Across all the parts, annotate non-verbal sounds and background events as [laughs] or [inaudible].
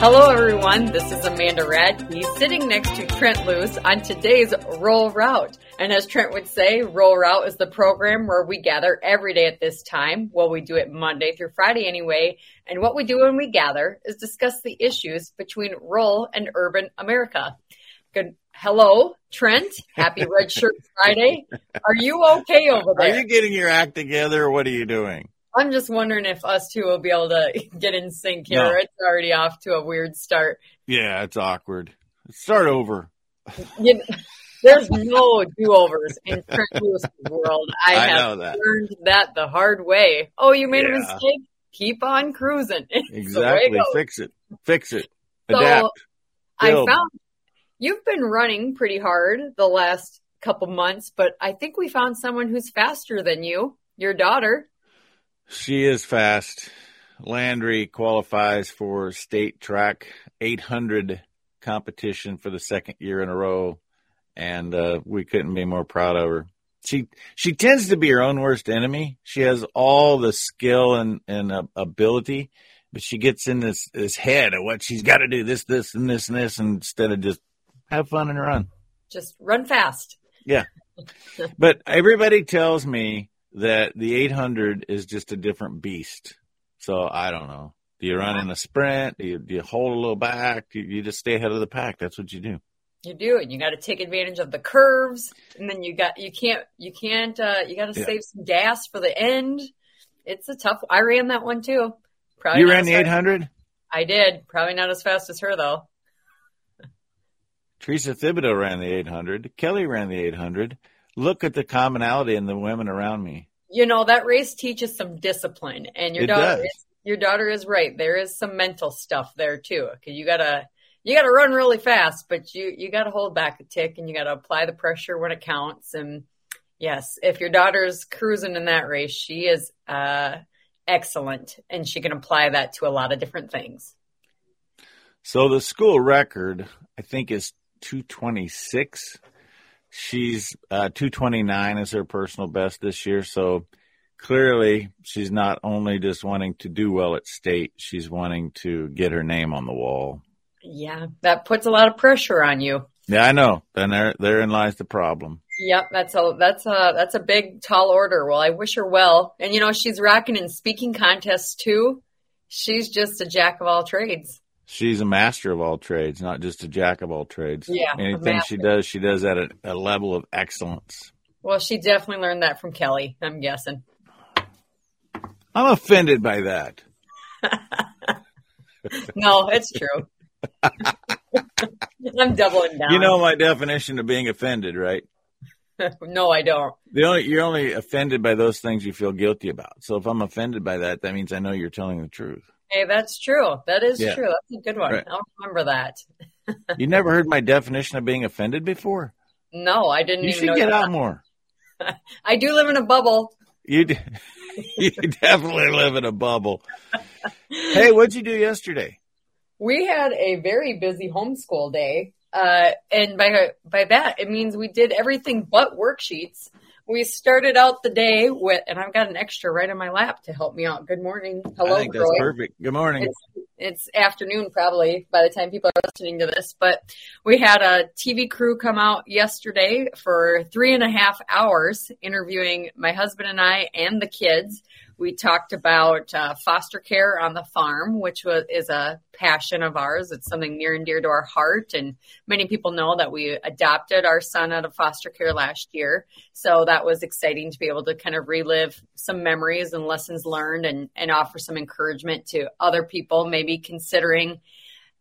Hello, everyone. This is Amanda Radke. He's sitting next to Trent Loos on today's Rural Route. And as Trent would say, Rural Route is the program where we gather every day at this time. Well, we do it Monday through Friday anyway. And what we do when we gather is discuss the issues between rural and urban America. Good. Hello, Trent. Happy Red Shirt Friday. [laughs] Are you okay over there? Are you getting your act together or what are you doing? I'm just wondering if us two will be able to [laughs] get in sync here. No. It's already off to a weird start. Yeah, it's awkward. Start over. You [laughs] there's no do-overs in Trent world. I, I have that. learned that the hard way. Oh, you made a mistake? Keep on cruising. [laughs] It Exactly. Fix it. Fix it. So, Adapt. I found you've been running pretty hard the last couple months, but I think we found someone who's faster than you, your daughter. She is fast. Landry qualifies for state track 800 competition for the second year in a row, and uh, we couldn't be more proud of her. She she tends to be her own worst enemy. She has all the skill and and uh, ability, but she gets in this this head of what she's got to do this this and this and this instead of just have fun and run. Just run fast. Yeah, [laughs] but everybody tells me that the 800 is just a different beast. So I don't know. Do you run in a sprint? Do you, do you hold a little back? Do you, you just stay ahead of the pack? That's what you do. You do, and you got to take advantage of the curves, and then you got you can't you can't uh, you got to Yeah. save some gas for the end. It's a tough. I ran that one too. Probably you ran the 800? I did. Probably not as fast as her though. Teresa Thibodeau ran the 800. Kelly ran the 800. Look at the commonality in the women around me. You know that race teaches some discipline, and your It daughter is, your daughter is right. There is some mental stuff there too, because you gotta you gotta run really fast, but you you gotta hold back a tick, and you gotta apply the pressure when it counts. And yes, if your daughter's cruising in that race, she is uh, excellent, and she can apply that to a lot of different things. So the school record, I think, is 226. She's uh, 229 is her personal best this year. So clearly, she's not only just wanting to do well at state, she's wanting to get her name on the wall. Yeah, that puts a lot of pressure on you. Yeah, I know. Then there, therein lies the problem. Yep, that's a that's a that's a big tall order. Well, I wish her well. And you know, she's rocking in speaking contests too. She's just a jack of all trades. She's a master of all trades, not just a jack of all trades. Yeah, Anything she does, she does at a, a level of excellence. Well, she definitely learned that from Kelly, I'm guessing. I'm offended by that. [laughs] No, it's true. [laughs] I'm doubling down. You know my definition of being offended, right? [laughs] no, I don't. The only you're only offended by those things you feel guilty about. So if I'm offended by that, that means I know you're telling the truth. Hey, that's true. That is Yeah. true. That's a good one. Right. I'll remember that. [laughs] You never heard my definition of being offended before? No, I didn't You should get that. out more. [laughs] I do live in a bubble. You [laughs] you definitely live in a bubble. Hey, what'd you do yesterday? We had a very busy homeschool day. Uh, and by, by that, it means we did everything but worksheets. We started out the day with, and I've got an extra right on my lap to help me out. Good morning. Hello, I think that's Troy. perfect. Good morning. It's, it's afternoon probably by the time people are listening to this, but we had a TV crew come out yesterday for three and a half hours interviewing my husband and I and the kids. We talked about uh, foster care on the farm, which was, is a passion of ours. It's something near and dear to our heart. And many people know that we adopted our son out of foster care last year. So that was exciting to be able to kind of relive some memories and lessons learned and, and offer some encouragement to other people maybe considering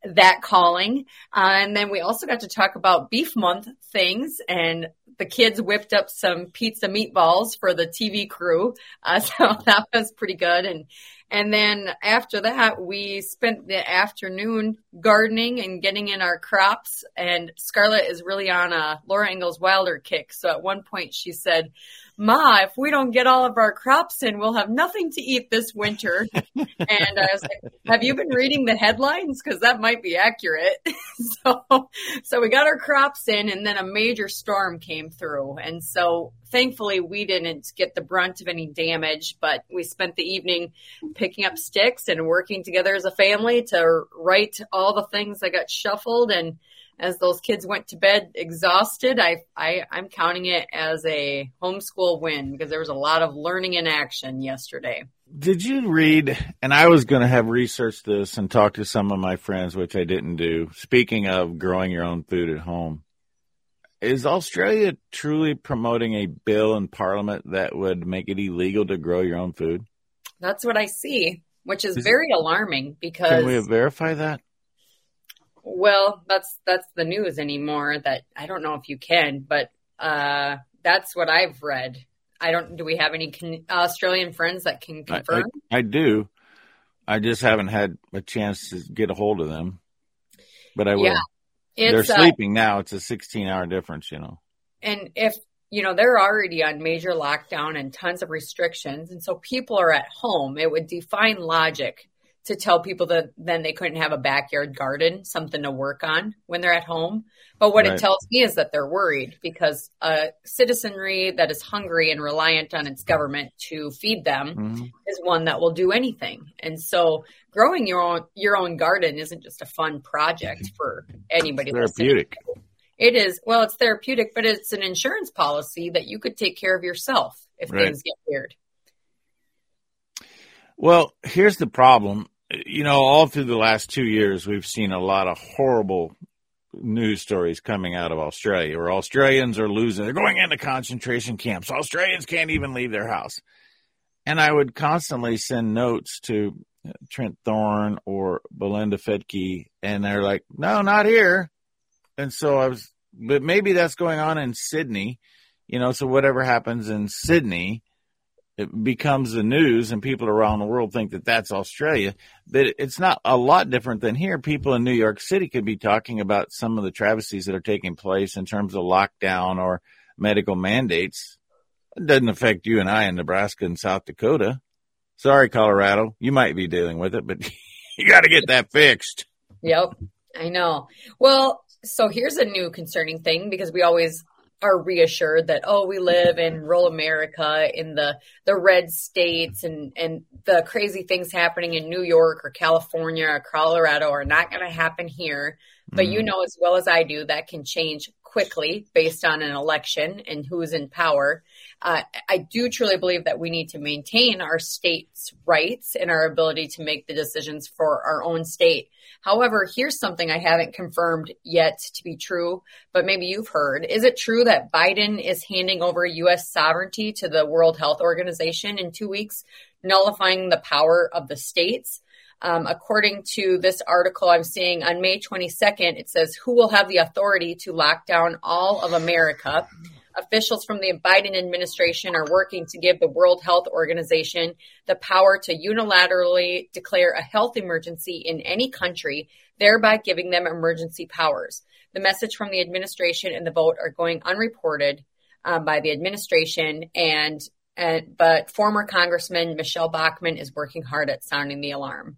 that calling. Uh, and then we also got to talk about beef month things and the kids whipped up some pizza meatballs for the TV crew. Uh, [laughs] so that was pretty good. And, and then after that, we spent the afternoon gardening and getting in our crops. And Scarlett is really on a Laura Ingalls Wilder kick. So at one point she said, Ma, if we don't get all of our crops in, we'll have nothing to eat this winter. [laughs] and I was like, Have you been reading the headlines? Because that might be accurate. [laughs] so, so we got our crops in, and then a major storm came through. And so thankfully, we didn't get the brunt of any damage, but we spent the evening picking up sticks and working together as a family to right all the things that got shuffled and as those kids went to bed exhausted, I, I I'm counting it as a homeschool win because there was a lot of learning in action yesterday. Did you read? And I was going to have researched this and talk to some of my friends, which I didn't do. Speaking of growing your own food at home, is Australia truly promoting a bill in Parliament that would make it illegal to grow your own food? That's what I see, which is, is very alarming because. Can we verify that? Well, that's that's the news anymore. That I don't know if you can, but uh, that's what I've read. I don't. Do we have any can, Australian friends that can confirm? I, I, I, do. I just haven't had a chance to get a hold of them, but I will. Yeah, they're uh, sleeping uh, now. It's a 16 hour difference, you know. And if you know they're already on major lockdown and tons of restrictions, and so people are at home, it would define logic to tell people that then they couldn't have a backyard garden, something to work on when they're at home. But what right. it tells me is that they're worried because a citizenry that is hungry and reliant on its government to feed them mm-hmm. is one that will do anything. And so growing your own your own garden isn't just a fun project for anybody it's therapeutic. Listening. It is well, it's therapeutic, but it's an insurance policy that you could take care of yourself if right. things get weird. Well, here's the problem you know, all through the last two years, we've seen a lot of horrible news stories coming out of Australia where Australians are losing. They're going into concentration camps. Australians can't even leave their house. And I would constantly send notes to Trent Thorne or Belinda Fettke, and they're like, no, not here. And so I was, but maybe that's going on in Sydney, you know, so whatever happens in Sydney, it becomes the news and people around the world think that that's Australia. But it's not a lot different than here. People in New York City could be talking about some of the travesties that are taking place in terms of lockdown or medical mandates. It doesn't affect you and I in Nebraska and South Dakota. Sorry, Colorado. You might be dealing with it, but [laughs] you got to get that fixed. Yep. I know. Well, so here's a new concerning thing because we always are reassured that oh we live in rural America in the the red states and and the crazy things happening in New York or California or Colorado are not going to happen here but mm-hmm. you know as well as I do that can change quickly based on an election and who's in power uh, I do truly believe that we need to maintain our state's rights and our ability to make the decisions for our own state However, here's something I haven't confirmed yet to be true, but maybe you've heard. Is it true that Biden is handing over U.S. sovereignty to the World Health Organization in two weeks, nullifying the power of the states? Um, according to this article I'm seeing on May 22nd, it says, Who will have the authority to lock down all of America? officials from the Biden administration are working to give the World Health Organization the power to unilaterally declare a health emergency in any country, thereby giving them emergency powers. The message from the administration and the vote are going unreported um, by the administration and, and but former Congressman Michele Bachmann is working hard at sounding the alarm.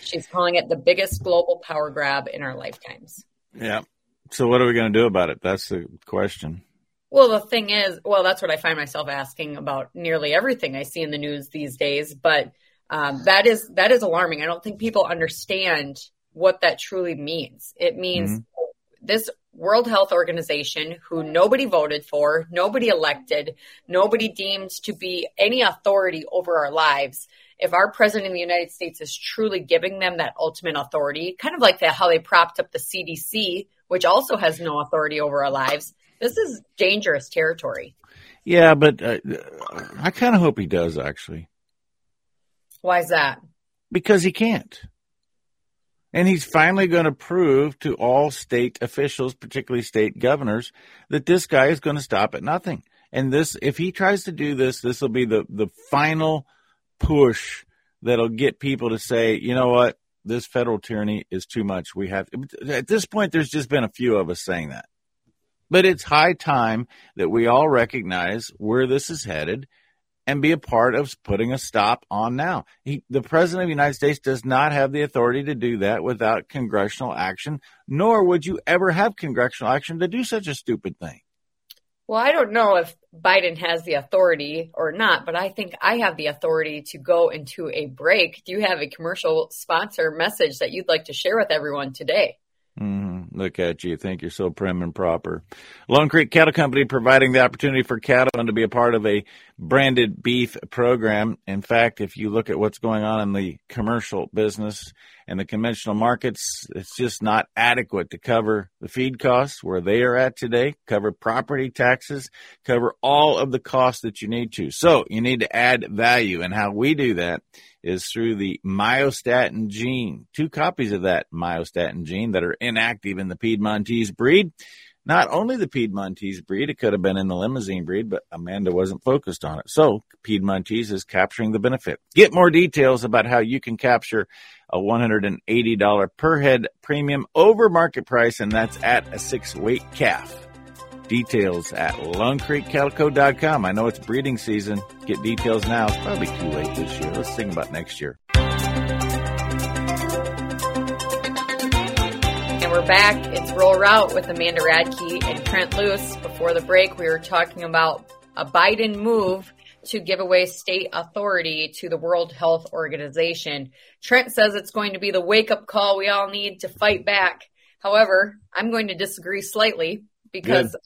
She's calling it the biggest global power grab in our lifetimes. Yeah. So what are we going to do about it? That's the question. Well, the thing is, well, that's what I find myself asking about nearly everything I see in the news these days. But um, that is that is alarming. I don't think people understand what that truly means. It means mm-hmm. this World Health Organization, who nobody voted for, nobody elected, nobody deemed to be any authority over our lives. If our president of the United States is truly giving them that ultimate authority, kind of like the, how they propped up the CDC, which also has no authority over our lives, this is dangerous territory. Yeah, but uh, I kind of hope he does actually. Why is that? Because he can't. And he's finally going to prove to all state officials, particularly state governors, that this guy is going to stop at nothing. And this, if he tries to do this, this will be the, the final push that'll get people to say, you know what, this federal tyranny is too much. We have, at this point, there's just been a few of us saying that. But it's high time that we all recognize where this is headed and be a part of putting a stop on now. He, the president of the United States does not have the authority to do that without congressional action, nor would you ever have congressional action to do such a stupid thing. Well, I don't know if Biden has the authority or not, but I think I have the authority to go into a break. Do you have a commercial sponsor message that you'd like to share with everyone today? Mm, look at you. Think you're so prim and proper. Lone Creek Cattle Company providing the opportunity for cattlemen to be a part of a branded beef program. In fact, if you look at what's going on in the commercial business and the conventional markets, it's just not adequate to cover the feed costs where they are at today, cover property taxes, cover all of the costs that you need to. So you need to add value. And how we do that is through the myostatin gene. Two copies of that myostatin gene that are inactive in the Piedmontese breed. Not only the Piedmontese breed, it could have been in the Limousin breed, but Amanda wasn't focused on it. So Piedmontese is capturing the benefit. Get more details about how you can capture a $180 per head premium over market price, and that's at a six weight calf. Details at LoneCreekCattleCo.com. I know it's breeding season. Get details now. It's probably too late this year. Let's think about next year. We're back. It's Rural Route with Amanda Radke and Trent Loos. Before the break, we were talking about a Biden move to give away state authority to the World Health Organization. Trent says it's going to be the wake up call we all need to fight back. However, I'm going to disagree slightly because Good.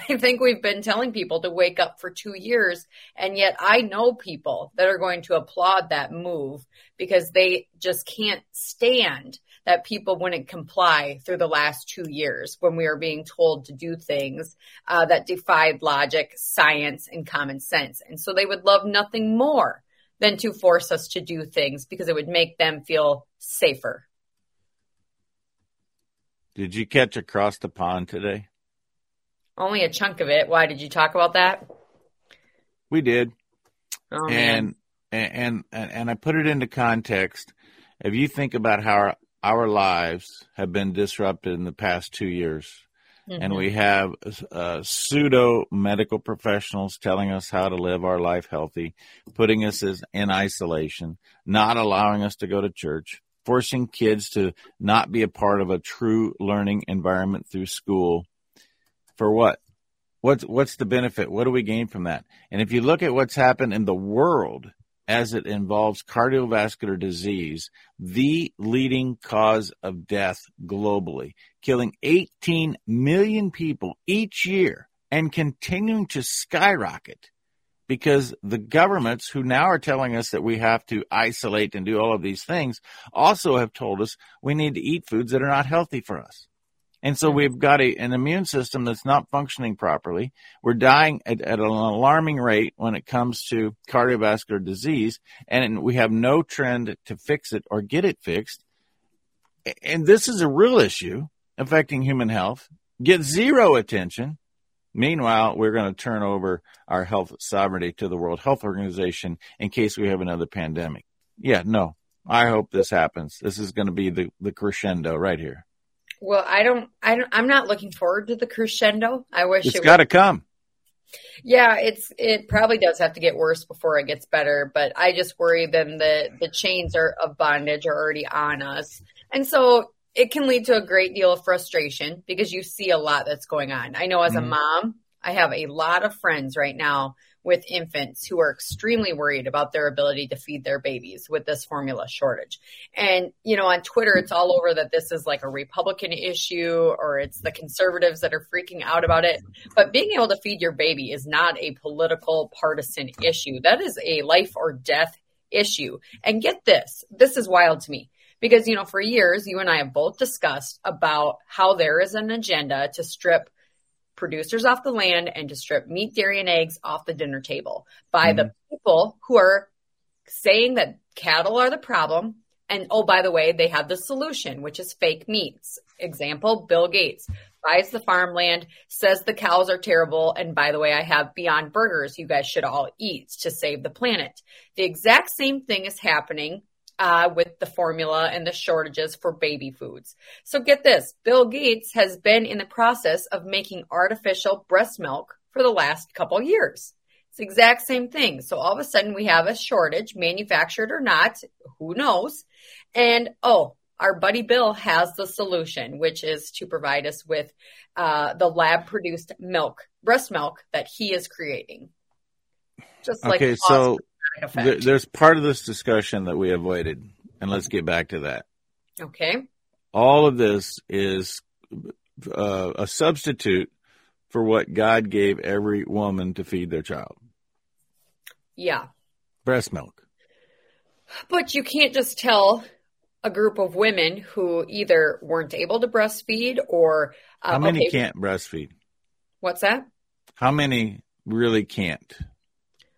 [laughs] I think we've been telling people to wake up for two years. And yet I know people that are going to applaud that move because they just can't stand that people wouldn't comply through the last two years when we were being told to do things uh, that defied logic, science, and common sense. And so they would love nothing more than to force us to do things because it would make them feel safer. Did you catch across the pond today? Only a chunk of it. Why did you talk about that? We did. Oh, and, and and and I put it into context. If you think about how our, lives have been disrupted in the past two years, mm-hmm. and we have uh, pseudo medical professionals telling us how to live our life healthy, putting us as, in isolation, not allowing us to go to church, forcing kids to not be a part of a true learning environment through school for what? What's what's the benefit? What do we gain from that? And if you look at what's happened in the world as it involves cardiovascular disease, the leading cause of death globally, killing 18 million people each year and continuing to skyrocket because the governments who now are telling us that we have to isolate and do all of these things also have told us we need to eat foods that are not healthy for us. And so we've got a, an immune system that's not functioning properly. We're dying at, at, an alarming rate when it comes to cardiovascular disease, and we have no trend to fix it or get it fixed. And this is a real issue affecting human health. Get zero attention. Meanwhile, we're going to turn over our health sovereignty to the World Health Organization in case we have another pandemic. Yeah, no. I hope this happens. This is going to be the, the crescendo right here. Well, I don't, I don't, I'm not looking forward to the crescendo. I wish it's it got to come. Yeah, it's it probably does have to get worse before it gets better, but I just worry then the the chains are of bondage are already on us. And so it can lead to a great deal of frustration because you see a lot that's going on. I know as mm-hmm. a mom, I have a lot of friends right now with infants who are extremely worried about their ability to feed their babies with this formula shortage. And, you know, on Twitter, it's all over that this is like a Republican issue or it's the conservatives that are freaking out about it. But being able to feed your baby is not a political partisan issue. That is a life or death issue. And get this, this is wild to me because, you know, for years, you and I have both discussed about how there is an agenda to strip producers off the land and to strip meat, dairy, and eggs off the dinner table by mm-hmm. the people who are saying that cattle are the problem. And oh, by the way, they have the solution, which is fake meats. Example, Bill Gates buys the farmland, says the cows are terrible. And by the way, I have Beyond Burgers you guys should all eat to save the planet. The exact same thing is happening uh, with the formula and the shortages for baby foods. So get this Bill Gates has been in the process of making artificial breast milk for the last couple years. It's the exact same thing. So all of a sudden we have a shortage, manufactured or not, who knows? And oh, our buddy Bill has the solution, which is to provide us with uh, the lab produced milk, breast milk that he is creating. Just like okay, so th- there's part of this discussion that we avoided, and let's get back to that. Okay. All of this is uh, a substitute for what God gave every woman to feed their child. Yeah. Breast milk. But you can't just tell a group of women who either weren't able to breastfeed or. Uh, How many okay, can't breastfeed? What's that? How many really can't?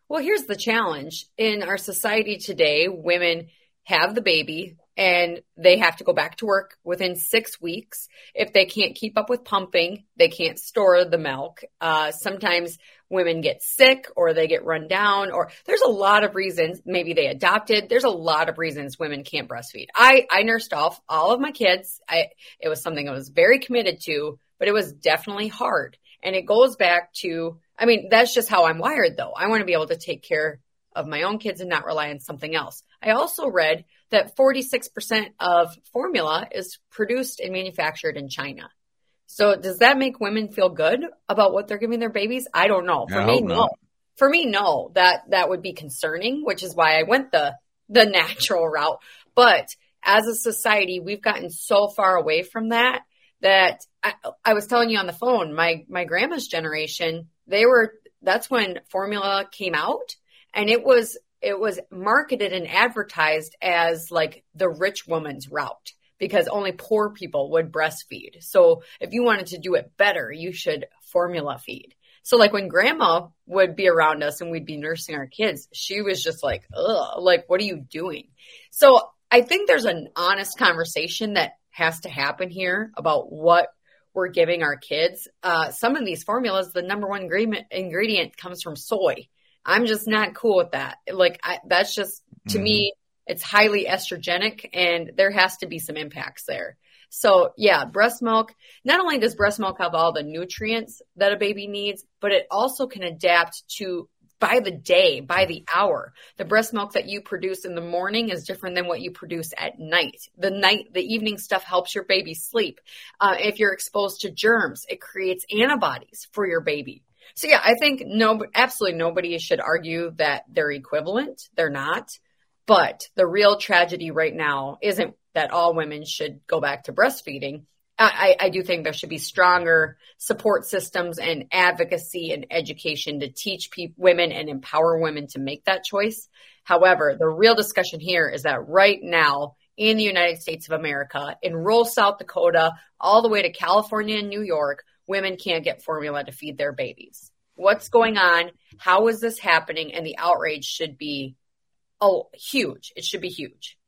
Well, here's the challenge. In our society today, women have the baby and they have to go back to work within six weeks. If they can't keep up with pumping, they can't store the milk. Uh, sometimes women get sick or they get run down or there's a lot of reasons. Maybe they adopted. There's a lot of reasons women can't breastfeed. I, I nursed off all of my kids. I, it was something I was very committed to, but it was definitely hard. And it goes back to I mean, that's just how I'm wired though. I want to be able to take care of my own kids and not rely on something else. I also read that 46% of formula is produced and manufactured in China. So does that make women feel good about what they're giving their babies? I don't know. For I me, no. For me, no. That that would be concerning, which is why I went the the [laughs] natural route. But as a society, we've gotten so far away from that that I, I was telling you on the phone, my my grandma's generation, they were that's when formula came out and it was it was marketed and advertised as like the rich woman's route because only poor people would breastfeed. So if you wanted to do it better, you should formula feed. So like when grandma would be around us and we'd be nursing our kids, she was just like, ugh, like, what are you doing? So I think there's an honest conversation that has to happen here about what we're giving our kids. Uh, some of these formulas, the number one ingredient, ingredient comes from soy. I'm just not cool with that. Like I, that's just to mm-hmm. me, it's highly estrogenic, and there has to be some impacts there. So yeah, breast milk. Not only does breast milk have all the nutrients that a baby needs, but it also can adapt to by the day, by the hour. The breast milk that you produce in the morning is different than what you produce at night. The night, the evening stuff helps your baby sleep. Uh, if you're exposed to germs, it creates antibodies for your baby. So yeah, I think no, absolutely nobody should argue that they're equivalent. They're not. But the real tragedy right now isn't that all women should go back to breastfeeding. I, I, do think there should be stronger support systems and advocacy and education to teach pe- women and empower women to make that choice. However, the real discussion here is that right now in the United States of America, in rural South Dakota, all the way to California and New York, women can't get formula to feed their babies. What's going on? How is this happening? And the outrage should be oh huge. It should be huge.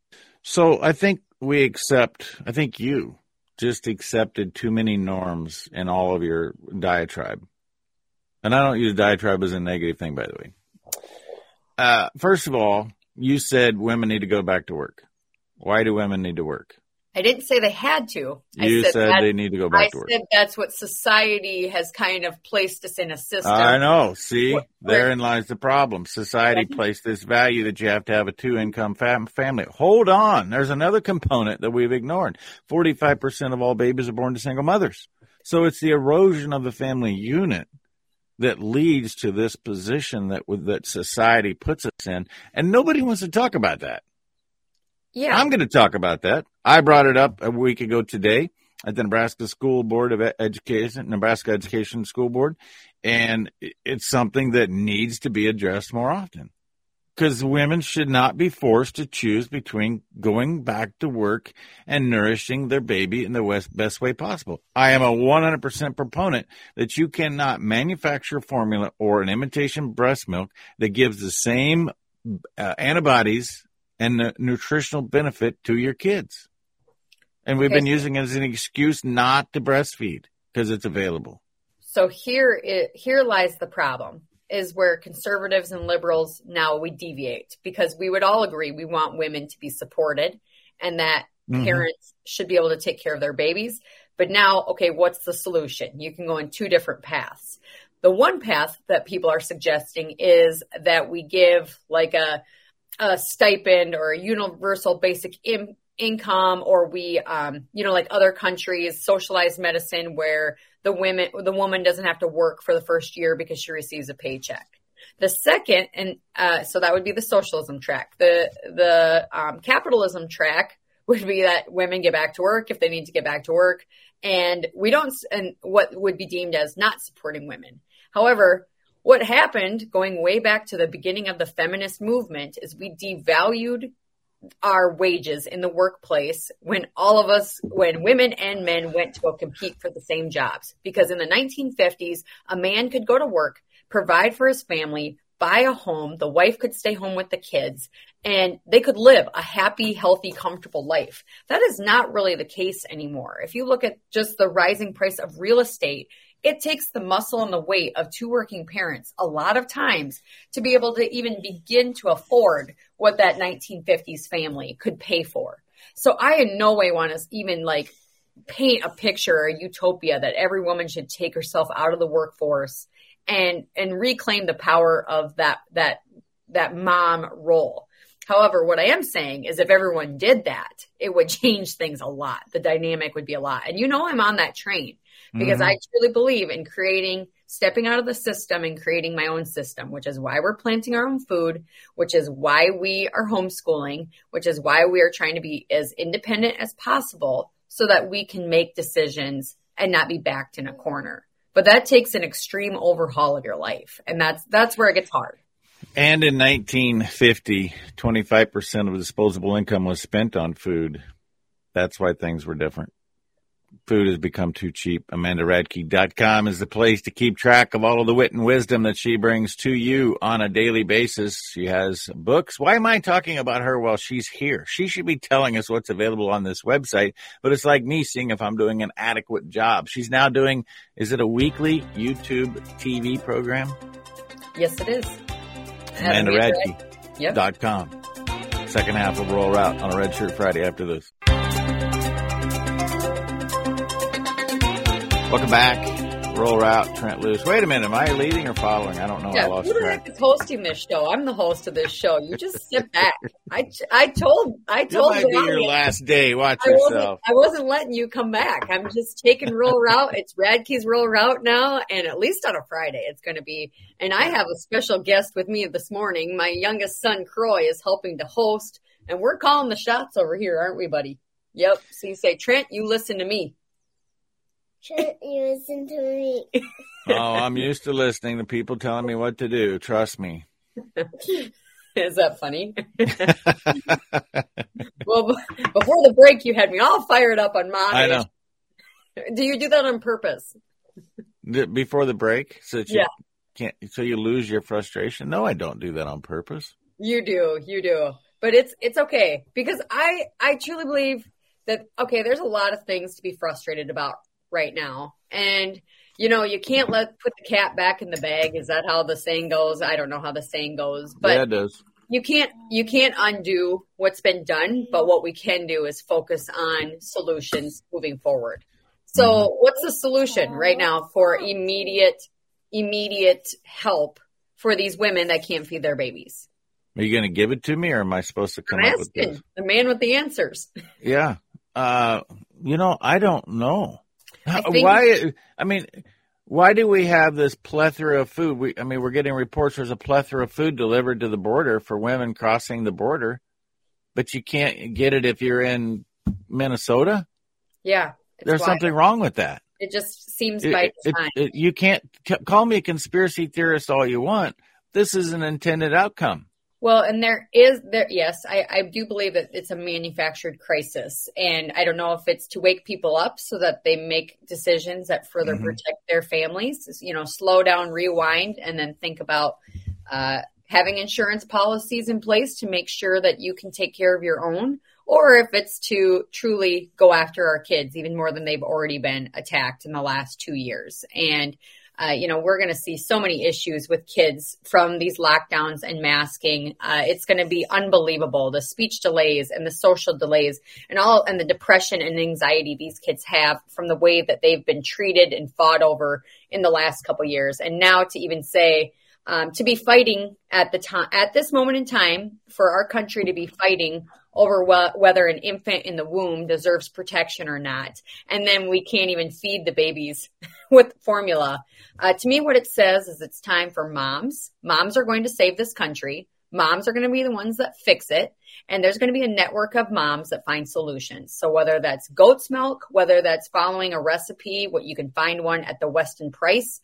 So I think we accept. I think you just accepted too many norms in all of your diatribe. And I don't use diatribe as a negative thing, by the way. Uh, first of all, you said women need to go back to work. Why do women need to work? I didn't say they had to. You said, said they need to go back I to work. I said that's what society has kind of placed us in a system. I know. See, where, therein lies the problem. Society placed this value that you have to have a two income fam- family. Hold on. There's another component that we've ignored. 45% of all babies are born to single mothers. So it's the erosion of the family unit that leads to this position that that society puts us in, and nobody wants to talk about that. Yeah. I'm going to talk about that. I brought it up a week ago today at the Nebraska School Board of Education, Nebraska Education School Board, and it's something that needs to be addressed more often. Because women should not be forced to choose between going back to work and nourishing their baby in the best way possible. I am a 100% proponent that you cannot manufacture formula or an imitation breast milk that gives the same uh, antibodies and the nutritional benefit to your kids. And we've okay. been using it as an excuse not to breastfeed because it's available. So here, it, here lies the problem. is where conservatives and liberals now we deviate because we would all agree we want women to be supported and that mm-hmm. parents should be able to take care of their babies. But now, okay, what's the solution? You can go in two different paths. The one path that people are suggesting is that we give like a, a stipend or a universal basic in, income or we, um, you know, like other countries, socialized medicine where the women, the woman doesn't have to work for the first year because she receives a paycheck. The second, and uh, so that would be the socialism track. The the um, capitalism track would be that women get back to work if they need to get back to work, and we don't, and what would be deemed as not supporting women. However, what happened going way back to the beginning of the feminist movement is we devalued our wages in the workplace when all of us, when women and men went to go compete for the same jobs. Because in the 1950s, a man could go to work, provide for his family, buy a home, the wife could stay home with the kids, and they could live a happy, healthy, comfortable life. That is not really the case anymore. If you look at just the rising price of real estate, it takes the muscle and the weight of two working parents a lot of times to be able to even begin to afford what that 1950s family could pay for. So I in no way want to even like paint a picture, a utopia that every woman should take herself out of the workforce and and reclaim the power of that that that mom role. However, what I am saying is if everyone did that, it would [laughs] change things a lot. The dynamic would be a lot. And you know I'm on that train because mm-hmm. I truly believe in creating, stepping out of the system and creating my own system, which is why we're planting our own food, which is why we are homeschooling, which is why we are trying to be as independent as possible so that we can make decisions and not be backed in a corner. But that takes an extreme overhaul of your life. And that's, that's where it gets hard. And in 1950, 25% of disposable income was spent on food. That's why things were different food has become too cheap. AmandaRadke.com is the place to keep track of all of the wit and wisdom that she brings to you on a daily basis. She has books. Why am I talking about her while she's here? She should be telling us what's available on this website, but it's like me seeing if I'm doing an adequate job. She's now doing, is it a weekly YouTube TV program? Yes, it is. AmandaRadke.com. Yep. Second half of Rural Route on a Red Shirt Friday after this. Welcome back. Rural Route, Trent Loos. Wait a minute, am I leading or following? I don't know. Yeah, I lost who track. is hosting this show? I'm the host of this show. You just sit back. I, I told I told you. Might be your last day. Watch I yourself. Wasn't, I wasn't letting you come back. I'm just taking Rural Route. It's Radke's Rural Route now, and at least on a Friday, it's going to be. And I have a special guest with me this morning. My youngest son, Croy, is helping to host, and we're calling the shots over here, aren't we, buddy? Yep. So you say, Trent, you listen to me. Should you listen to me? [laughs] oh, I'm used to listening to people telling me what to do. Trust me. [laughs] Is that funny? [laughs] well, before the break, you had me all fired up on mine. I know. Do you do that on purpose? Before the break, so that you yeah. can't, so you lose your frustration. No, I don't do that on purpose. You do, you do, but it's it's okay because I I truly believe that okay, there's a lot of things to be frustrated about right now. And you know, you can't let put the cat back in the bag. Is that how the saying goes? I don't know how the saying goes, but yeah, it does. You can't you can't undo what's been done, but what we can do is focus on solutions moving forward. So, what's the solution right now for immediate immediate help for these women that can't feed their babies? Are you going to give it to me, or am I supposed to come I'm up with this? The man with the answers. Yeah, uh, you know, I don't know. I think, why? I mean, why do we have this plethora of food? We, I mean, we're getting reports there's a plethora of food delivered to the border for women crossing the border, but you can't get it if you're in Minnesota. Yeah, there's wild. something wrong with that. It just seems by design. It, it, you can't call me a conspiracy theorist all you want. This is an intended outcome. Well, and there is there yes, I, I do believe that it's a manufactured crisis. And I don't know if it's to wake people up so that they make decisions that further mm-hmm. protect their families, you know, slow down, rewind, and then think about uh, having insurance policies in place to make sure that you can take care of your own, or if it's to truly go after our kids even more than they've already been attacked in the last two years. And uh, you know, we're going to see so many issues with kids from these lockdowns and masking. Uh, it's going to be unbelievable. The speech delays and the social delays and all, and the depression and anxiety these kids have from the way that they've been treated and fought over in the last couple years. And now to even say, um, to be fighting at the time, at this moment in time, for our country to be fighting over wh- whether an infant in the womb deserves protection or not. And then we can't even feed the babies [laughs] with formula. Uh, to me, what it says is it's time for moms. Moms are going to save this country. Moms are going to be the ones that fix it. And there's going to be a network of moms that find solutions. So whether that's goat's milk, whether that's following a recipe, what you can find one at the Weston Price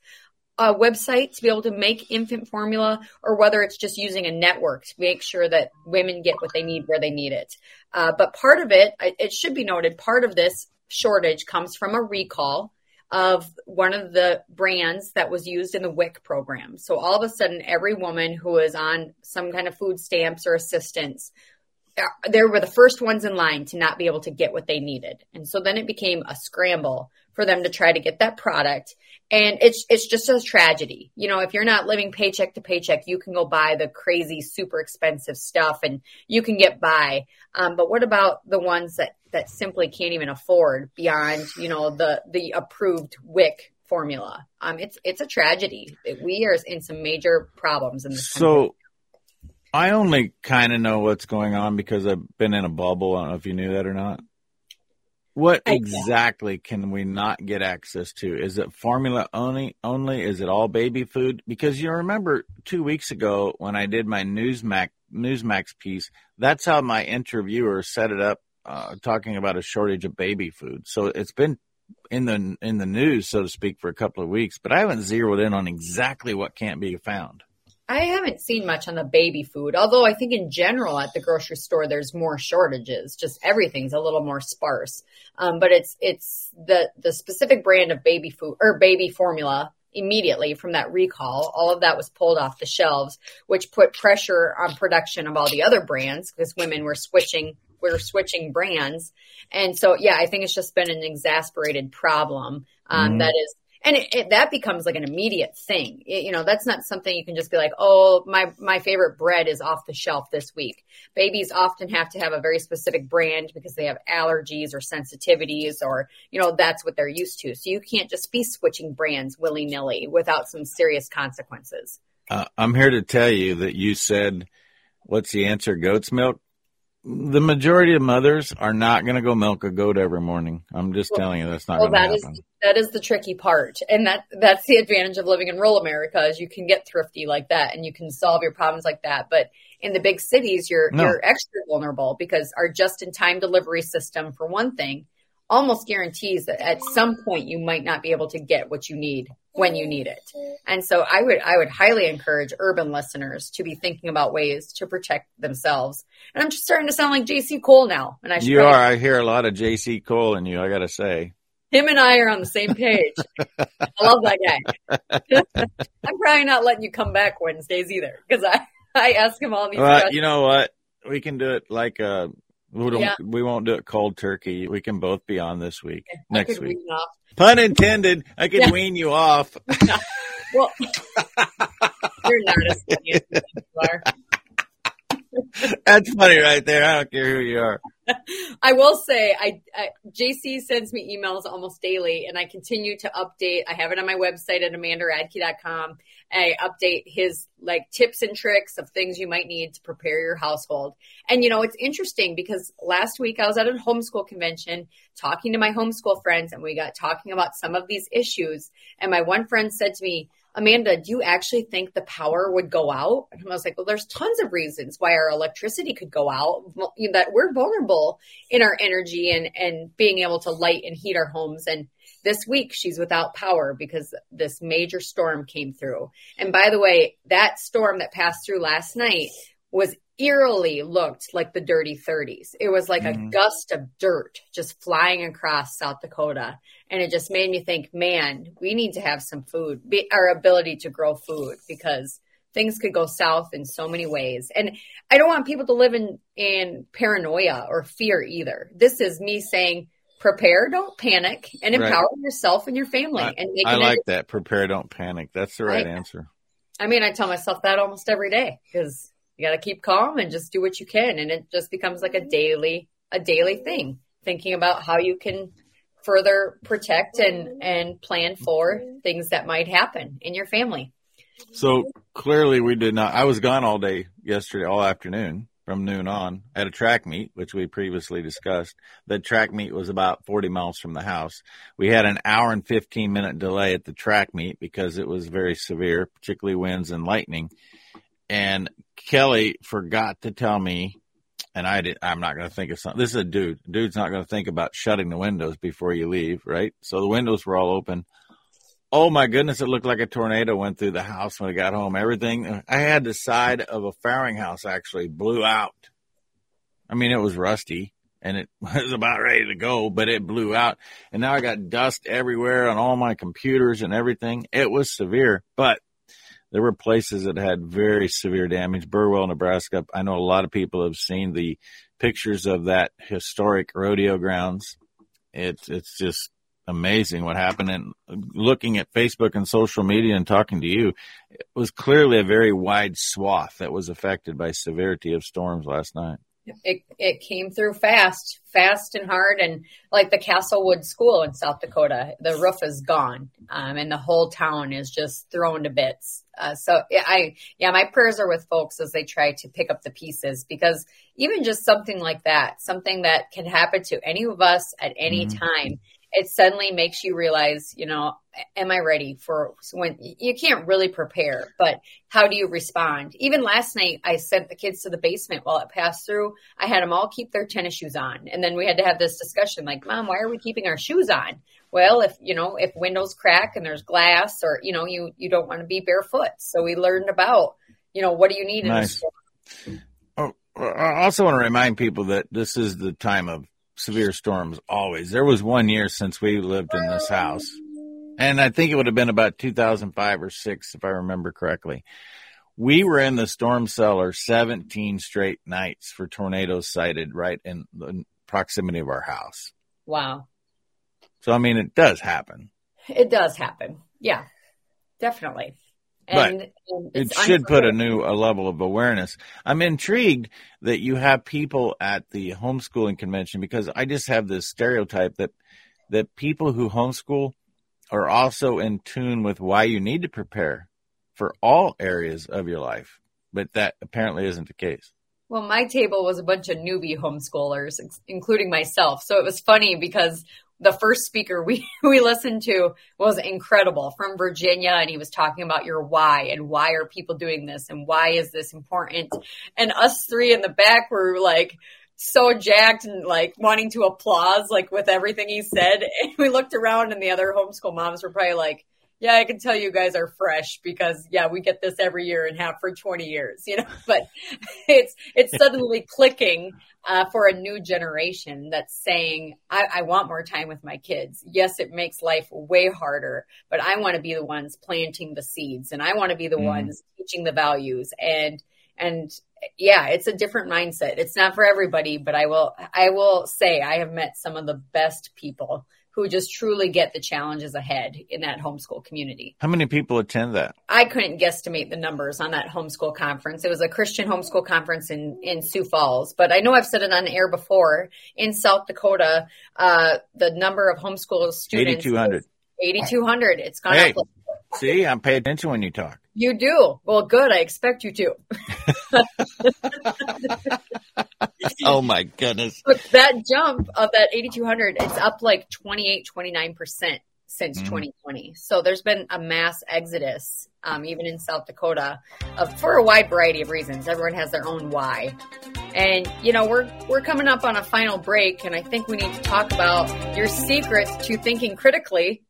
a website to be able to make infant formula or whether it's just using a network to make sure that women get what they need where they need it. Uh, but part of it, it should be noted, part of this shortage comes from a recall of one of the brands that was used in the WIC program. So all of a sudden, every woman who is on some kind of food stamps or assistance uh, they were the first ones in line to not be able to get what they needed. And so then it became a scramble for them to try to get that product. And it's it's just a tragedy. You know, if you're not living paycheck to paycheck, you can go buy the crazy, super expensive stuff and you can get by. Um, but what about the ones that that simply can't even afford beyond, you know, the the approved WIC formula? Um, it's it's a tragedy. We are in some major problems in this. So. Country. I only kind of know what's going on because I've been in a bubble. I don't know if you knew that or not. What exactly can we not get access to? Is it formula only? Only is it all baby food? Because you remember two weeks ago when I did my Newsmax Newsmax piece, that's how my interviewer set it up, uh, talking about a shortage of baby food. So it's been in the in the news, so to speak, for a couple of weeks, but I haven't zeroed in on exactly what can't be found. I haven't seen much on the baby food, although I think in general at the grocery store there's more shortages. Just everything's a little more sparse. Um, but it's it's the the specific brand of baby food or baby formula immediately from that recall. All of that was pulled off the shelves, which put pressure on production of all the other brands because women were switching were switching brands. And so yeah, I think it's just been an exasperated problem um, mm-hmm. that is and it, it, that becomes like an immediate thing. It, you know, that's not something you can just be like, oh, my my favorite bread is off the shelf this week. Babies often have to have a very specific brand because they have allergies or sensitivities, or you know, that's what they're used to. So you can't just be switching brands willy nilly without some serious consequences. Uh, I'm here to tell you that you said, "What's the answer? Goat's milk." The majority of mothers are not going to go milk a goat every morning. I'm just well, telling you that's not well, going to happen. Is, that is the tricky part, and that that's the advantage of living in rural America is you can get thrifty like that, and you can solve your problems like that. But in the big cities, you're no. you're extra vulnerable because our just-in-time delivery system, for one thing, almost guarantees that at some point you might not be able to get what you need when you need it. And so I would I would highly encourage urban listeners to be thinking about ways to protect themselves. And I'm just starting to sound like JC Cole now. And I You are. I hear a lot of JC Cole in you, I got to say. Him and I are on the same page. [laughs] I love that guy. [laughs] I'm probably not letting you come back Wednesdays either because I I ask him all these well, questions. you know what? We can do it like uh we don't. Yeah. We won't do it cold turkey. We can both be on this week, okay. next week. Pun intended. I can yeah. wean you off. [laughs] [laughs] well, you're not as funny as you are. That's funny right there. I don't care who you are. I will say, I, JC sends me emails almost daily, and I continue to update. I have it on my website at amandaradke.com. I update his like tips and tricks of things you might need to prepare your household. And you know, it's interesting because last week I was at a homeschool convention talking to my homeschool friends, and we got talking about some of these issues. And my one friend said to me, Amanda, do you actually think the power would go out? And I was like, well, there's tons of reasons why our electricity could go out, that we're vulnerable in our energy and, and being able to light and heat our homes. And this week she's without power because this major storm came through. And by the way, that storm that passed through last night was eerily looked like the dirty 30s. It was like mm-hmm. a gust of dirt just flying across South Dakota. And it just made me think, man, we need to have some food, our ability to grow food because things could go south in so many ways. And I don't want people to live in, in paranoia or fear either. This is me saying, prepare, don't panic, and Right. empower yourself and your family. I, and make I like that. Prepare, don't panic. That's the right Right. answer. I mean, I tell myself that almost every day because you got to keep calm and just do what you can, and it just becomes like a mm-hmm. daily, a daily mm-hmm. thing. Thinking about how you can further protect and mm-hmm. and plan for things that might happen in your family. So clearly, we did not. I was gone all day yesterday, all afternoon from noon on at a track meet, which we previously discussed. The track meet was about 40 miles from the house. We had an hour and 15 minute delay at the track meet because it was very severe, particularly winds and lightning. And Kelly forgot to tell me, and I did, I'm not going to think of something. This is a dude. Dude's not going to think about shutting the windows before you leave, right? So the windows were all open. Oh my goodness, it looked like a tornado went through the house when I got home. Everything I had the side of a farrowing house actually blew out. I mean, it was rusty and it [laughs] was about ready to go, but it blew out. And now I got dust everywhere on all my computers and everything. It was severe, but there were places that had very severe damage. Burwell, Nebraska. I know a lot of people have seen the pictures of that historic rodeo grounds. It's, it's just amazing what happened. And looking at Facebook and social media and talking to you, it was clearly a very wide swath that was affected by severity of storms last night. It it came through fast, fast and hard, and like the Castlewood School in South Dakota, the roof is gone, um, and the whole town is just thrown to bits. Uh, so yeah, I yeah, my prayers are with folks as they try to pick up the pieces because even just something like that, something that can happen to any of us at any Mhm. time, it suddenly makes you realize, you know, am I ready for when you can't really prepare, but how do you respond? Even last night, I sent the kids to the basement while it passed through. I had them all keep their tennis shoes on. And then we had to have this discussion like, Mom, why are we keeping our shoes on? Well, if, you know, if windows crack and there's glass or, you know, you, you don't want to be barefoot. So we learned about, you know, what do you need in a Nice. storm? Oh, I also want to remind people that this is the time of severe storms always. There was one year since we lived in this house, and I think it would have been about 2005 or 6 if I remember correctly. We were in the storm cellar 17 straight nights for tornadoes sighted right in the proximity of our house. Wow. So I mean it does happen. It does happen. Yeah, definitely. But And, and it should put a new a level of awareness. I'm intrigued that you have people at the homeschooling convention because I just have this stereotype that that people who homeschool are also in tune with why you need to prepare for all areas of your life, but that apparently isn't the case. Well, my table was a bunch of newbie homeschoolers, including myself. So it was funny because the first speaker we, [laughs] we listened to was incredible from Virginia. And he was talking about your why and why are people doing this and why is this important? And us three in the back were like, so jacked and like wanting to applause like with everything he said. And [laughs] we looked around and the other homeschool moms were probably like, yeah, I can tell you guys are fresh because yeah, we get this every year and have for 20 years, you know, [laughs] but it's, it's suddenly [laughs] clicking uh, for a new generation that's saying, I, I want more time with my kids. Yes, it makes life way harder, but I want to be the ones planting the seeds and I want to be the Mhm. ones teaching the values and, and yeah, it's a different mindset. It's not for everybody, but I will, I will say I have met some of the best people who just truly get the challenges ahead in that homeschool community. How many people attend that? I couldn't guesstimate the numbers on that homeschool conference. It was a Christian homeschool conference in, in Sioux Falls, but I know I've said it on air before. In South Dakota, uh, the number of homeschool students 8,200. 8,200. It's gone Hey. up. Like- See, I'm paying attention when you talk. You do. Well, good. I expect you to. [laughs] Oh my goodness. But that jump of that 8,200, it's up like 28, 29% since Mhm. 2020. So there's been a mass exodus, um, even in South Dakota, of, for a wide variety of reasons. Everyone has their own why. And, you know, we're, we're coming up on a final break, and I think we need to talk about your secrets to thinking critically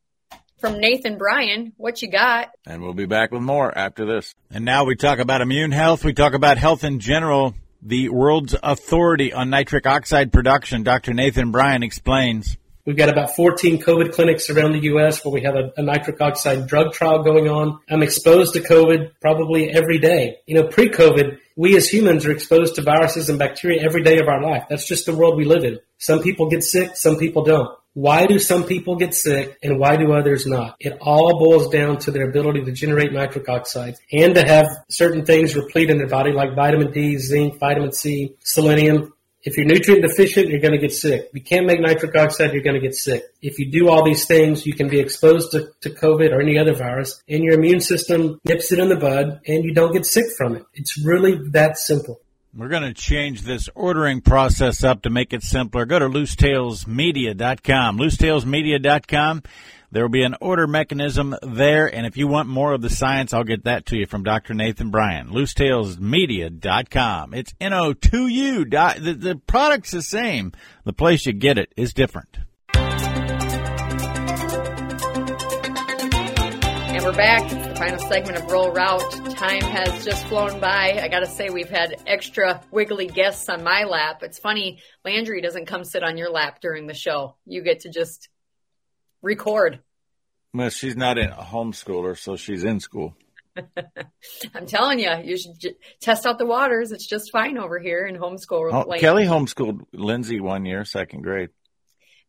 from Nathan Bryan. What you got? And we'll be back with more after this. And now we talk about immune health. We talk about health in general. The world's authority on nitric oxide production, Dr. Nathan Bryan explains. We've got about 14 COVID clinics around the U.S. where we have a, a nitric oxide drug trial going on. I'm exposed to COVID probably every day. You know, pre-COVID, we as humans are exposed to viruses and bacteria every day of our life. That's just the world we live in. Some people get sick, some people don't. Why do some people get sick and why do others not? It all boils down to their ability to generate nitric oxide and to have certain things replete in their body like vitamin D, zinc, vitamin C, selenium. If you're nutrient deficient, you're going to get sick. If you can't make nitric oxide, you're going to get sick. If you do all these things, you can be exposed to, to COVID or any other virus and your immune system nips it in the bud and you don't get sick from it. It's really that simple. We're going to change this ordering process up to make it simpler. Go to loosetailsmedia.com. Loosetailsmedia.com. There will be an order mechanism there, and if you want more of the science, I'll get that to you from Dr. Nathan Bryan. Loosetailsmedia.com. It's N-O-2-U. The, the product's the same. The place you get it is different. We're back. It's the final segment of Rural Route. Time has just flown by. I gotta say, we've had extra wiggly guests on my lap. It's funny, Landry doesn't come sit on your lap during the show. You get to just record. Well, she's not a homeschooler, so she's in school. [laughs] I'm telling you, you should j- test out the waters. It's just fine over here in homeschool. Oh. Kelly homeschooled Lindsay one year, second grade.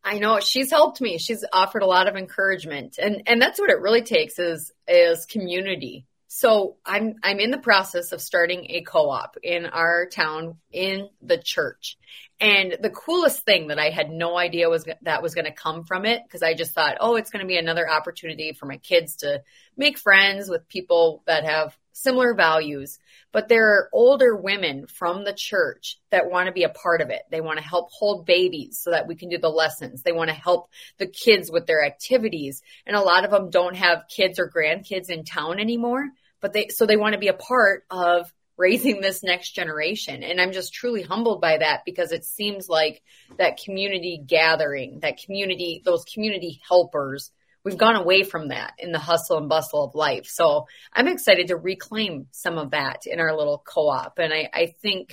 I know she's helped me. She's offered a lot of encouragement, and and that's what it really takes is is community. So I'm I'm in the process of starting a co-op in our town in the church. And the coolest thing that I had no idea was that was going to come from it because I just thought, oh, it's going to be another opportunity for my kids to make friends with people that have similar values. But there are older women from the church that want to be a part of it. They want to help hold babies so that we can do the lessons. They want to help the kids with their activities. And a lot of them don't have kids or grandkids in town anymore, but they, so they want to be a part of raising this next generation. And I'm just truly humbled by that because it seems like that community gathering, that community, those community helpers, we've gone away from that in the hustle and bustle of life. So I'm excited to reclaim some of that in our little co-op. And I, I think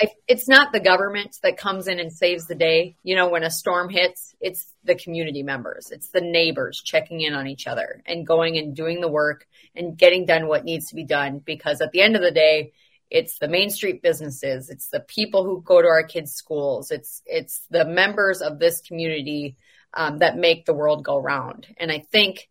I, it's not the government that comes in and saves the day. You know, when a storm hits, it's the community members, it's the neighbors checking in on each other and going and doing the work and getting done what needs to be done. Because at the end of the day, it's the main street businesses, it's the people who go to our kids' schools, it's it's the members of this community um, that make the world go round. And I think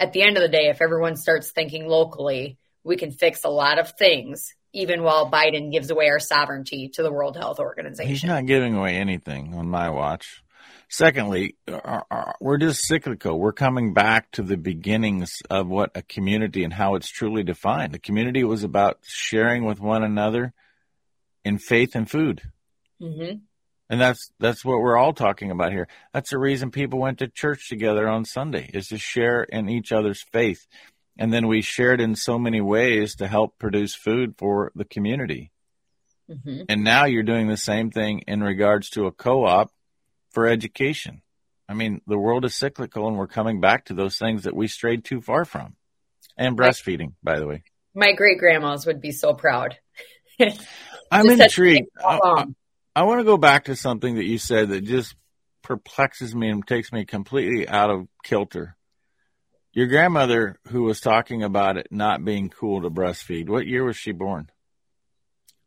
at the end of the day, if everyone starts thinking locally, we can fix a lot of things, even while Biden gives away our sovereignty to the World Health Organization. He's not giving away anything on my watch. Secondly, our, our, we're just cyclical. We're coming back to the beginnings of what a community and how it's truly defined. A community was about sharing with one another in faith and food. Mm-hmm. And that's that's what we're all talking about here. That's the reason people went to church together on Sunday is to share in each other's faith. And then we shared in so many ways to help produce food for the community. Mm-hmm. And now you're doing the same thing in regards to a co-op for education. I mean, the world is cyclical and we're coming back to those things that we strayed too far from. And breastfeeding, by the way. My great grandmas would be so proud. [laughs] I'm Just had to intrigued. I. I want to go back to something that you said that just perplexes me and takes me completely out of kilter. Your grandmother, who was talking about it not being cool to breastfeed, what year was she born?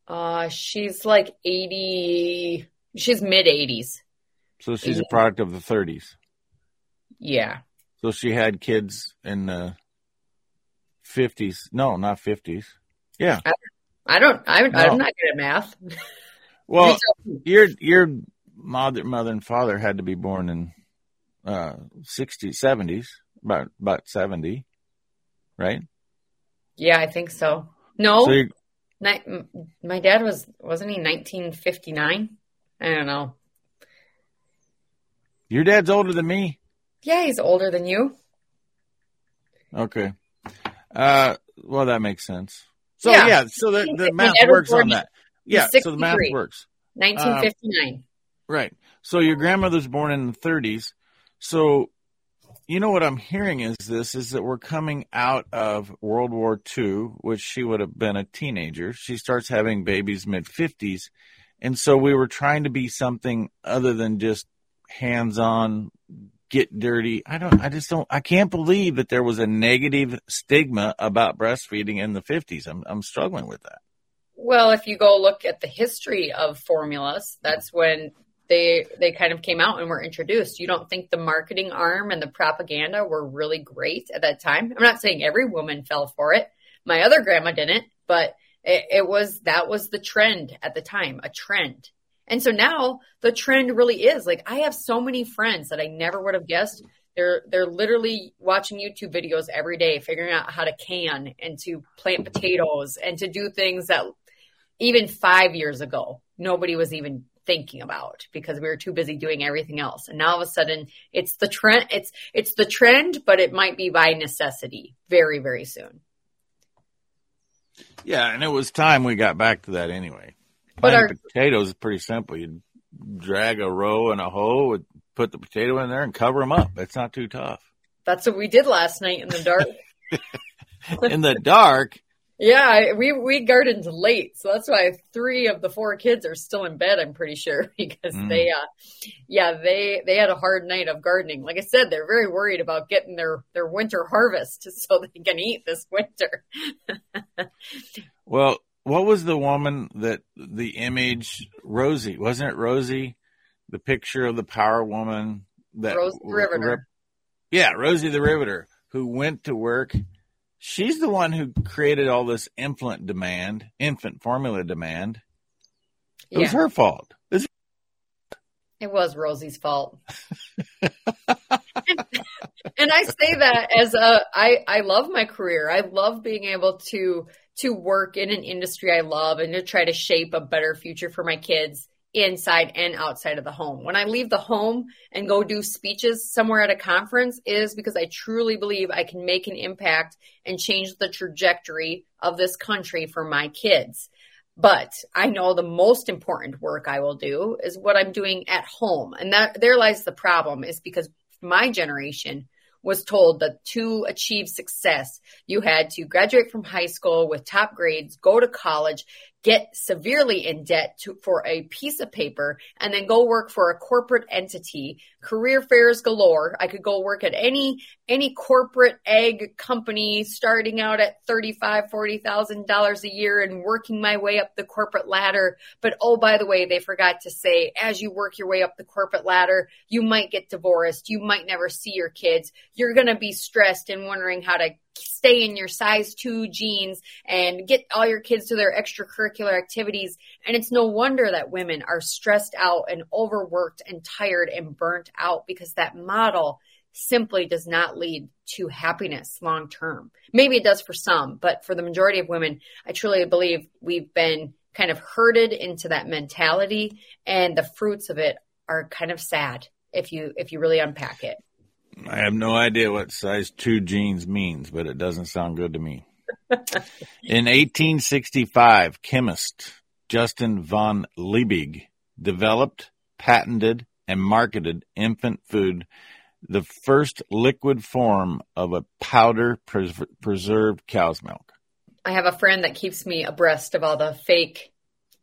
Uh, she's like 80, she's mid 80s. So she's a product of the 30s. Yeah. So she had kids in the 50s. No, not 50s. Yeah. I don't, I, No. I'm not good at math. [laughs] Well, your your mother mother and father had to be born in uh 60s 70s about about 70 right yeah, I think so. No, so you Ni- m- my dad was wasn't he 1959? I don't know. your dad's older than me Yeah, he's older than you. okay uh well that makes sense so Yeah. yeah, so the, the math works on that yeah so the math works uh, 1959. right so your grandmother's born in the 30s so you know what I'm hearing is this is that we're coming out of World War II, which she would have been a teenager. She starts having babies mid 50s. And so we were trying to be something other than just hands on, get dirty. I don't, I just don't, I can't believe that there was a negative stigma about breastfeeding in the 50s. I'm, I'm struggling with that. Well, if you go look at the history of formulas, that's when they they kind of came out and were introduced. You don't think the marketing arm and the propaganda were really great at that time? I'm not saying every woman fell for it. My other grandma didn't, but it, it was that was the trend at the time, a trend. And so now the trend really is like I have so many friends that I never would have guessed. They're they're literally watching YouTube videos every day, figuring out how to can and to plant potatoes and to do things that even five years ago nobody was even thinking about because we were too busy doing everything else. And now all of a sudden it's the trend it's it's the trend, but it might be by necessity very, very soon. Yeah, and it was time we got back to that anyway. But our- potatoes is pretty simple. You drag a row and a hoe, put the potato in there, and cover them up. It's not too tough. That's what we did last night in the dark. [laughs] In the dark, yeah, we we gardened late, so that's why three of the four kids are still in bed. I'm pretty sure [laughs] because Mm. they, uh, yeah, they they had a hard night of gardening. Like I said, they're very worried about getting their their winter harvest [laughs] so they can eat this winter. [laughs] well, what was the woman that the image Rosie wasn't it Rosie? The picture of the power woman that Rose the Riveter. yeah, Rosie the Riveter, who went to work. She's the one who created all this infant demand, infant formula demand. It was her fault. It's- it was Rosie's fault. [laughs] and I say that as a I I love my career. I love being able to to work in an industry I love and to try to shape a better future for my kids inside and outside of the home. When I leave the home and go do speeches somewhere at a conference is because I truly believe I can make an impact and change the trajectory of this country for my kids. But I know the most important work I will do is what I'm doing at home. And that there lies the problem is because my generation was told that to achieve success, you had to graduate from high school with top grades, go to college, get severely in debt to, for a piece of paper, and then go work for a corporate entity. Career fairs galore. I could go work at any any corporate egg company starting out at thirty-five, forty thousand dollars a year and working my way up the corporate ladder. But oh, by the way, they forgot to say as you work your way up the corporate ladder, you might get divorced, you might never see your kids, you're gonna be stressed and wondering how to stay in your size two jeans and get all your kids to their extracurricular activities. And it's no wonder that women are stressed out and overworked and tired and burnt out because that model simply does not lead to happiness long term. Maybe it does for some, but for the majority of women, I truly believe we've been kind of herded into that mentality and the fruits of it are kind of sad if you if you really unpack it. I have no idea what size two jeans means, but it doesn't sound good to me. [laughs] In 1865, chemist Justin von Liebig developed, patented, and marketed infant food, the first liquid form of a powder pres- preserved cow's milk. I have a friend that keeps me abreast of all the fake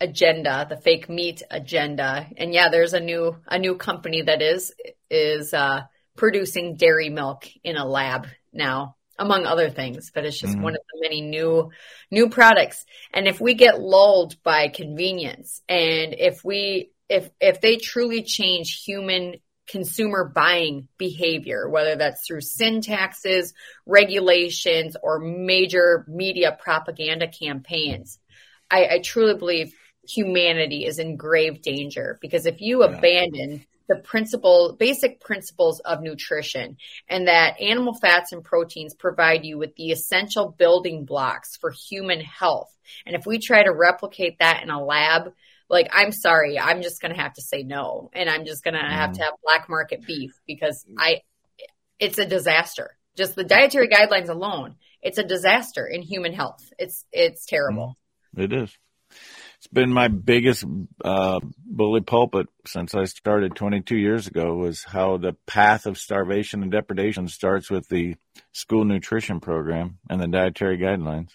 agenda, the fake meat agenda. And yeah, there's a new a new company that is is uh producing dairy milk in a lab now among other things but it's just Mhm. one of the many new new products and if we get lulled by convenience and if we if if they truly change human consumer buying behavior whether that's through sin taxes regulations or major media propaganda campaigns i, I truly believe humanity is in grave danger because if you Yeah. abandon the principle, basic principles of nutrition and that animal fats and proteins provide you with the essential building blocks for human health. And if we try to replicate that in a lab, like, I'm sorry, I'm just going to have to say no. And I'm just going to have to mm. have black market beef because mm. I, it's a disaster. Just the dietary guidelines alone, it's a disaster in human health. It's, it's terrible. Mm. It is. It's been my biggest uh, bully pulpit since I started 22 years ago was how the path of starvation and depredation starts with the school nutrition program and the dietary guidelines.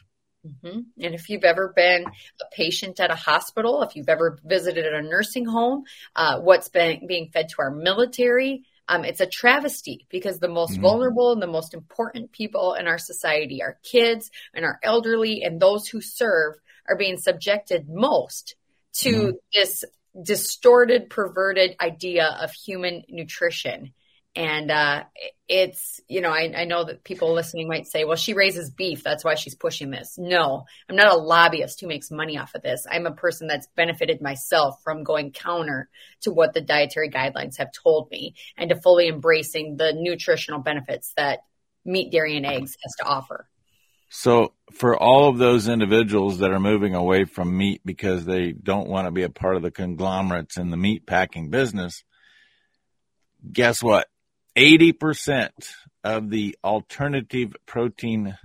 hmm And if you've ever been a patient at a hospital, if you've ever visited a nursing home, uh, what's been being fed to our military, um, it's a travesty because the most Mhm. vulnerable and the most important people in our society, are kids and our elderly and those who serve, are being subjected most to Mhm. this distorted, perverted idea of human nutrition. And uh, it's, you know, I, I, know that people listening might say, well, she raises beef. That's why she's pushing this. No, I'm not a lobbyist who makes money off of this. I'm a person that's benefited myself from going counter to what the dietary guidelines have told me and to fully embracing the nutritional benefits that meat, dairy, and eggs has to offer. So, for all of those individuals that are moving away from meat because they don't want to be a part of the conglomerates in the meat packing business, guess what? 80% of the alternative protein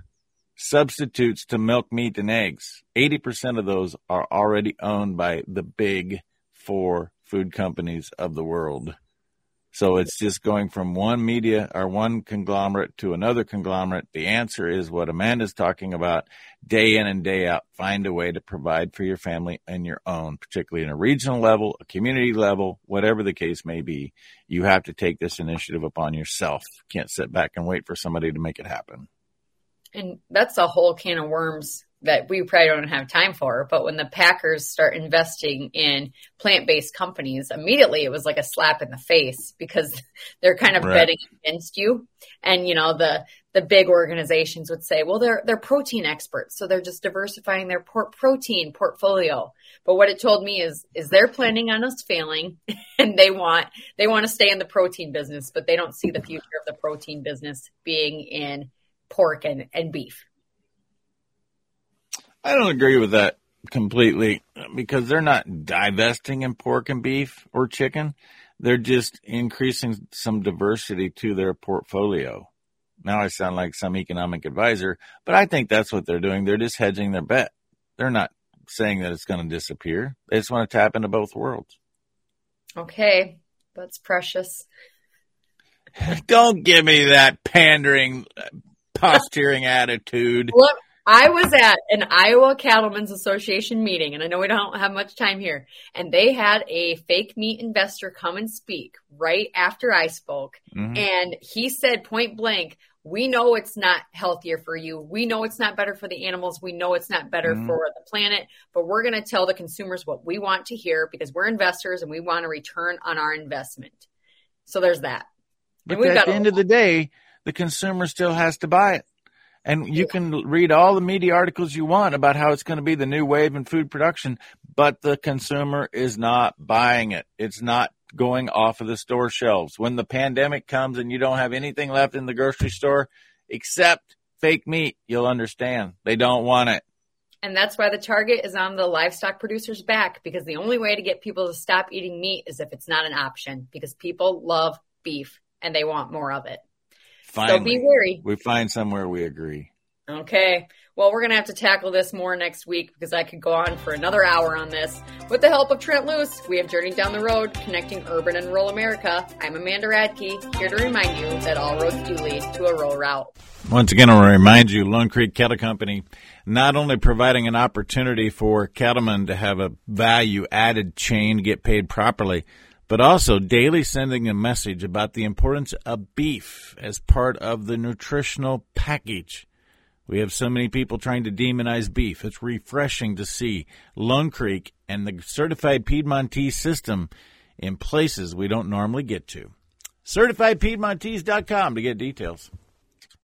substitutes to milk, meat, and eggs, 80% of those are already owned by the big four food companies of the world. So it's just going from one media or one conglomerate to another conglomerate. The answer is what Amanda's talking about day in and day out. Find a way to provide for your family and your own, particularly in a regional level, a community level, whatever the case may be. You have to take this initiative upon yourself. Can't sit back and wait for somebody to make it happen. And that's a whole can of worms that we probably don't have time for. But when the Packers start investing in plant based companies, immediately it was like a slap in the face because [laughs] they're kind of right. betting against you. And you know, the the big organizations would say, well, they're they're protein experts, so they're just diversifying their por- protein portfolio. But what it told me is is they're planning on us failing, [laughs] and they want they want to stay in the protein business, but they don't see the future of the protein business being in pork and, and beef. I don't agree with that completely because they're not divesting in pork and beef or chicken. They're just increasing some diversity to their portfolio. Now I sound like some economic advisor, but I think that's what they're doing. They're just hedging their bet. They're not saying that it's going to disappear. They just want to tap into both worlds. Okay, that's precious. [laughs] Don't give me that pandering, uh, posturing [laughs] attitude. I was at an Iowa Cattlemen's Association meeting, and I know we don't have much time here, and they had a fake meat investor come and speak right after I spoke. Mm-hmm. And he said point blank, we know it's not healthier for you. We know it's not better for the animals. We know it's not better mm-hmm. for the planet, but we're going to tell the consumers what we want to hear because we're investors and we want a return on our investment. So there's that. But at the end of the day, the consumer still has to buy it. And you can read all the media articles you want about how it's going to be the new wave in food production, but the consumer is not buying it. It's not going off of the store shelves. When the pandemic comes and you don't have anything left in the grocery store except fake meat, you'll understand. They don't want it. And that's why the target is on the livestock producers' back because the only way to get people to stop eating meat is if it's not an option because people love beef and they want more of it. Finally, so be wary. We find somewhere we agree. Okay. Well, we're going to have to tackle this more next week because I could go on for another hour on this. With the help of Trent Loos, we have journeyed down the road connecting urban and rural America. I'm Amanda Radke, here to remind you that all roads do lead to a rural route. Once again, I want to remind you, Lone Creek Cattle Company, not only providing an opportunity for cattlemen to have a value added chain, get paid properly, but also daily sending a message about the importance of beef as part of the nutritional package. We have so many people trying to demonize beef. It's refreshing to see Lone Creek and the certified Piedmontese system in places we don't normally get to. CertifiedPiedmontese.com to get details.